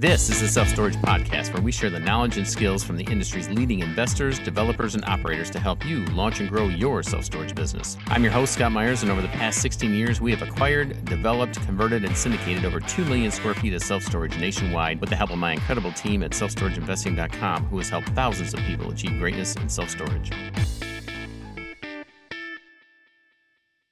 This is the Self Storage Podcast, where we share the knowledge and skills from the industry's leading investors, developers, and operators to help you launch and grow your self storage business. I'm your host, Scott Meyers, and over the past 16 years, we have acquired, developed, converted, and syndicated over 2 million square feet of self storage nationwide with the help of my incredible team at selfstorageinvesting.com, who has helped thousands of people achieve greatness in self storage.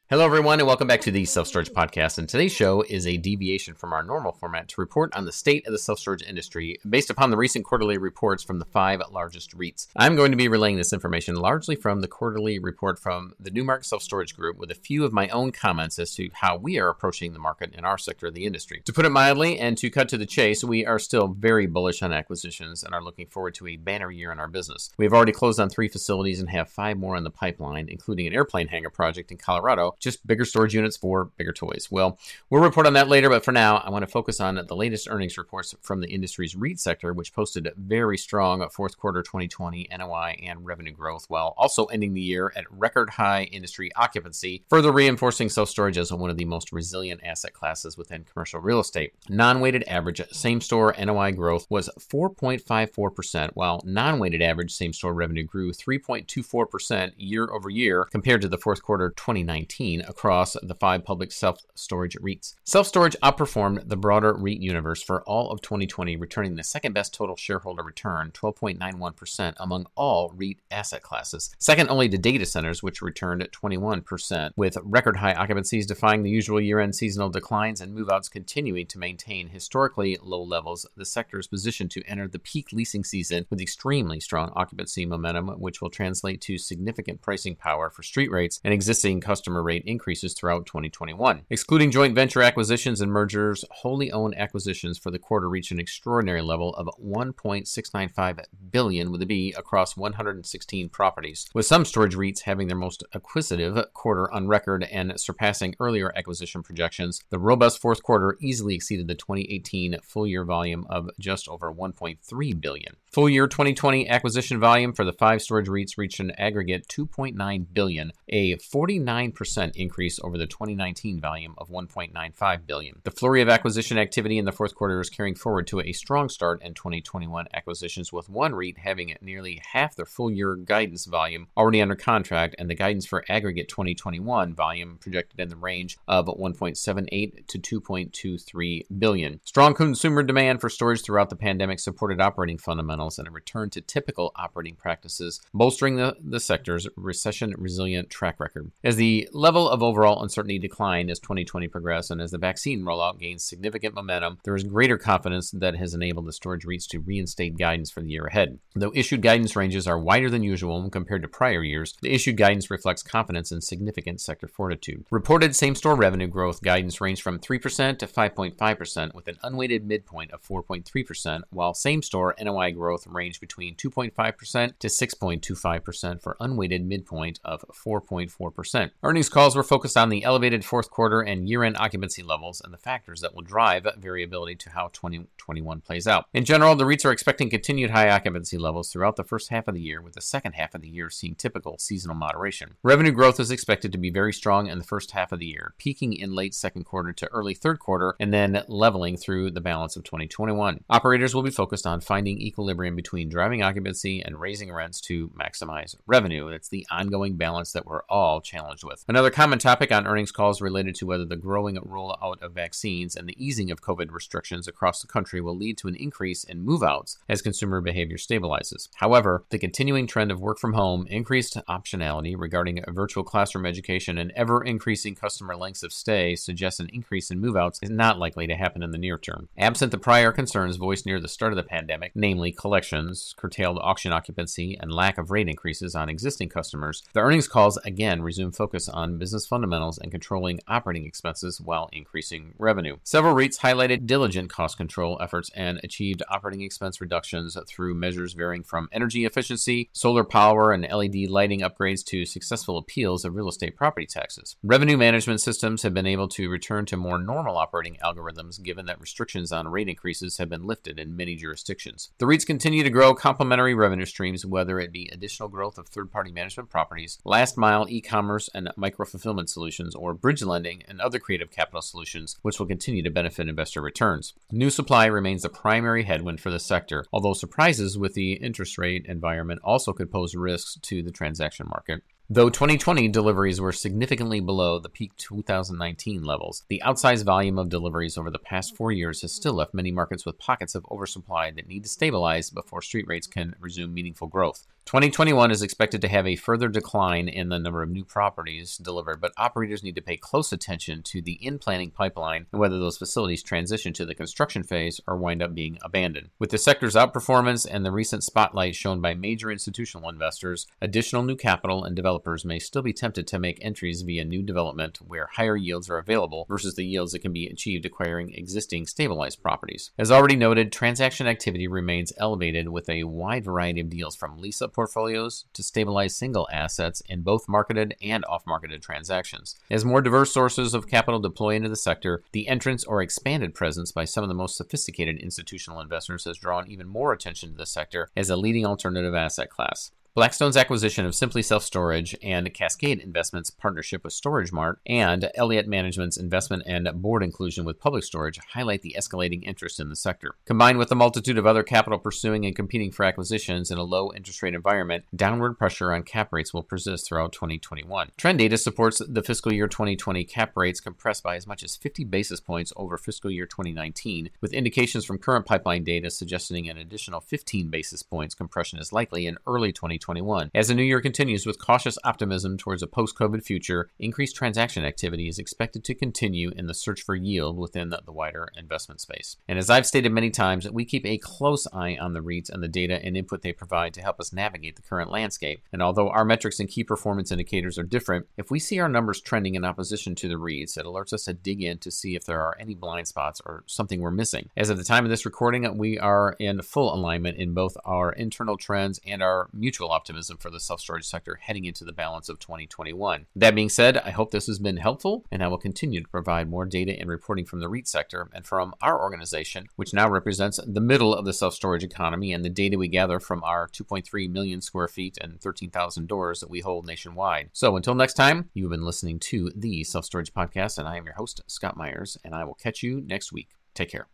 Hello, everyone, and welcome back to the Self Storage Podcast. And today's show is a deviation from our normal format to report on the state of the self storage industry based upon the recent quarterly reports from the five largest REITs. I'm going to be relaying this information largely from the quarterly report from the Newmark Self Storage Group with a few of my own comments as to how we are approaching the market in our sector of the industry. To put it mildly and to cut to the chase, we are still very bullish on acquisitions and are looking forward to a banner year in our business. We have already closed on three facilities and have five more in the pipeline, including an airplane hangar project in Colorado just bigger storage units for bigger toys. Well, we'll report on that later, but for now, I want to focus on the latest earnings reports from the industry's REIT sector, which posted very strong fourth quarter 2020 NOI and revenue growth, while also ending the year at record high industry occupancy, further reinforcing self storage as one of the most resilient asset classes within commercial real estate. Non weighted average same store NOI growth was 4.54%, while non weighted average same store revenue grew 3.24% year over year compared to the fourth quarter 2019 across the five public self storage REITs. Self storage outperformed the broader REIT universe for all of 2020, returning the second best total shareholder return, 12.91% among all REIT asset classes. Second only to data centers, which returned 21%, with record high occupancies defying the usual year end seasonal declines and move outs continuing to maintain historically low levels. The sector is positioned to enter the peak leasing season with extremely strong occupancy momentum, which will translate to significant pricing power for street rates and existing customer rate increases throughout 2021. Excluding joint venture acquisitions and mergers, wholly owned acquisitions for the quarter reached an extraordinary level of 1.695 billion with a B across 116 properties, with some storage REITs having their most acquisitive quarter on record and surpassing earlier acquisition projections. The robust fourth quarter easily exceeded the 2018 full year volume of just over 1.3 billion. Full year 2020 acquisition volume for the five storage REITs reached an aggregate 2.9 billion, a 49% increase increase over the 2019 volume of 1.95 billion. The flurry of acquisition activity in the fourth quarter is carrying forward to a strong start in 2021 acquisitions, with one REIT having nearly half their full year guidance volume already under contract, and the guidance for aggregate 2021 volume projected in the range of 1.78 to 2.23 billion. Strong consumer demand for storage throughout the pandemic supported operating fundamentals and a return to typical operating practices, bolstering the, the sector's recession resilient track record. As the level of overall uncertainty declined as 2020 progressed, and as the vaccine rollout gained significant momentum, there is greater confidence that has enabled the storage REITs to reinstate guidance for the year ahead. Though issued guidance ranges are wider than usual compared to prior years, the issued guidance reflects confidence in significant sector fortitude. Reported same store revenue growth guidance ranged from 3% to 5.5%, with an unweighted midpoint of 4.3%, while same store NOI growth ranged between 2.5% to 6.25% for unweighted midpoint of 4.4%. Earnings calls were focused on the elevated fourth quarter and year end occupancy levels and the factors that will drive variability to how 2021 plays out. In general, the REITs are expecting continued high occupancy levels throughout the first half of the year, with the second half of the year seeing typical seasonal moderation. Revenue growth is expected to be very strong in the first half of the year, peaking in late second quarter to early third quarter, and then leveling through the balance of 2021. Operators will be focused on finding equilibrium between driving occupancy and raising rents to maximize revenue. It's the ongoing balance that we're all challenged with. Another common topic on earnings calls related to whether the growing rollout of vaccines and the easing of COVID restrictions across the country will lead to an increase in move outs as consumer behavior stabilizes. However, the continuing trend of work from home, increased optionality regarding virtual classroom education, and ever increasing customer lengths of stay suggests an increase in move outs is not likely to happen in the near term. Absent the prior concerns voiced near the start of the pandemic, namely collections, curtailed auction occupancy, and lack of rate increases on existing customers, the earnings calls again resume focus on business fundamentals and controlling operating expenses while increasing revenue. Several REITs highlighted diligent cost control efforts and achieved operating expense reductions through measures varying from energy efficiency, solar power, and LED lighting upgrades to successful appeals of real estate property taxes. Revenue management systems have been able to return to more normal operating algorithms given that restrictions on rate increases have been lifted in many jurisdictions. The REITs continue to grow complementary revenue streams, whether it be additional growth of third party management properties, last mile e commerce, and micro fulfillment solutions, or bridge lending, and other creative capital solutions, which will continue to benefit investor returns. New supply remains the primary headwind for the sector, although surprises with the interest rate environment also could pose risks to the transaction market. Though 2020 deliveries were significantly below the peak 2019 levels, the outsized volume of deliveries over the past four years has still left many markets with pockets of oversupply that need to stabilize before street rates can resume meaningful growth. 2021 is expected to have a further decline in the number of new properties delivered, but operators need to pay close attention to the in planning pipeline and whether those facilities transition to the construction phase or wind up being abandoned. With the sector's outperformance and the recent spotlight shown by major institutional investors, additional new capital and developers may still be tempted to make entries via new development where higher yields are available versus the yields that can be achieved acquiring existing stabilized properties. As already noted, transaction activity remains elevated with a wide variety of deals from lease up portfolios to stabilize single assets in both marketed and off marketed transactions. As more diverse sources of capital deploy into the sector, the entrance or expanded presence by some of the most sophisticated institutional investors has drawn even more attention to the sector as a leading alternative asset class. Blackstone's acquisition of Simply Self Storage and Cascade Investments' partnership with Storage Mart and Elliott Management's investment and board inclusion with Public Storage highlight the escalating interest in the sector. Combined with the multitude of other capital pursuing and competing for acquisitions in a low interest rate environment, downward pressure on cap rates will persist throughout 2021. Trend data supports the fiscal year 2020 cap rates compressed by as much as 50 basis points over fiscal year 2019, with indications from current pipeline data suggesting an additional 15 basis points compression is likely in early 2021. 2021. As the new year continues with cautious optimism towards a post COVID future, increased transaction activity is expected to continue in the search for yield within the, wider investment space. And as I've stated many times, we keep a close eye on the REITs and the data and input they provide to help us navigate the current landscape. And although our metrics and key performance indicators are different, if we see our numbers trending in opposition to the REITs, it alerts us to dig in to see if there are any blind spots or something we're missing. As of the time of this recording, we are in full alignment in both our internal trends and our mutual optimism for the self storage sector heading into the balance of 2021. That being said, I hope this has been helpful, and I will continue to provide more data and reporting from the REIT sector and from our organization, which now represents the middle of the self storage economy, and the data we gather from our 2.3 million square feet and 13,000 doors that we hold nationwide. So until next time, you have been listening to the Self Storage Podcast, and I am your host, Scott Meyers, and I will catch you next week. Take care.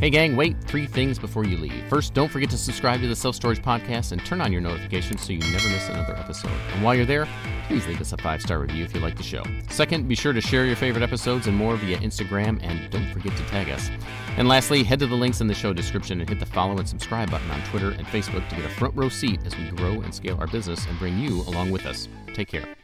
Hey, gang, wait three things before you leave. First, don't forget to subscribe to the Self Storage Podcast and turn on your notifications so you never miss another episode. And while you're there, please leave us a five star review if you like the show. Second, be sure to share your favorite episodes and more via Instagram, and don't forget to tag us. And lastly, head to the links in the show description and hit the follow and subscribe button on Twitter and Facebook to get a front row seat as we grow and scale our business and bring you along with us. Take care.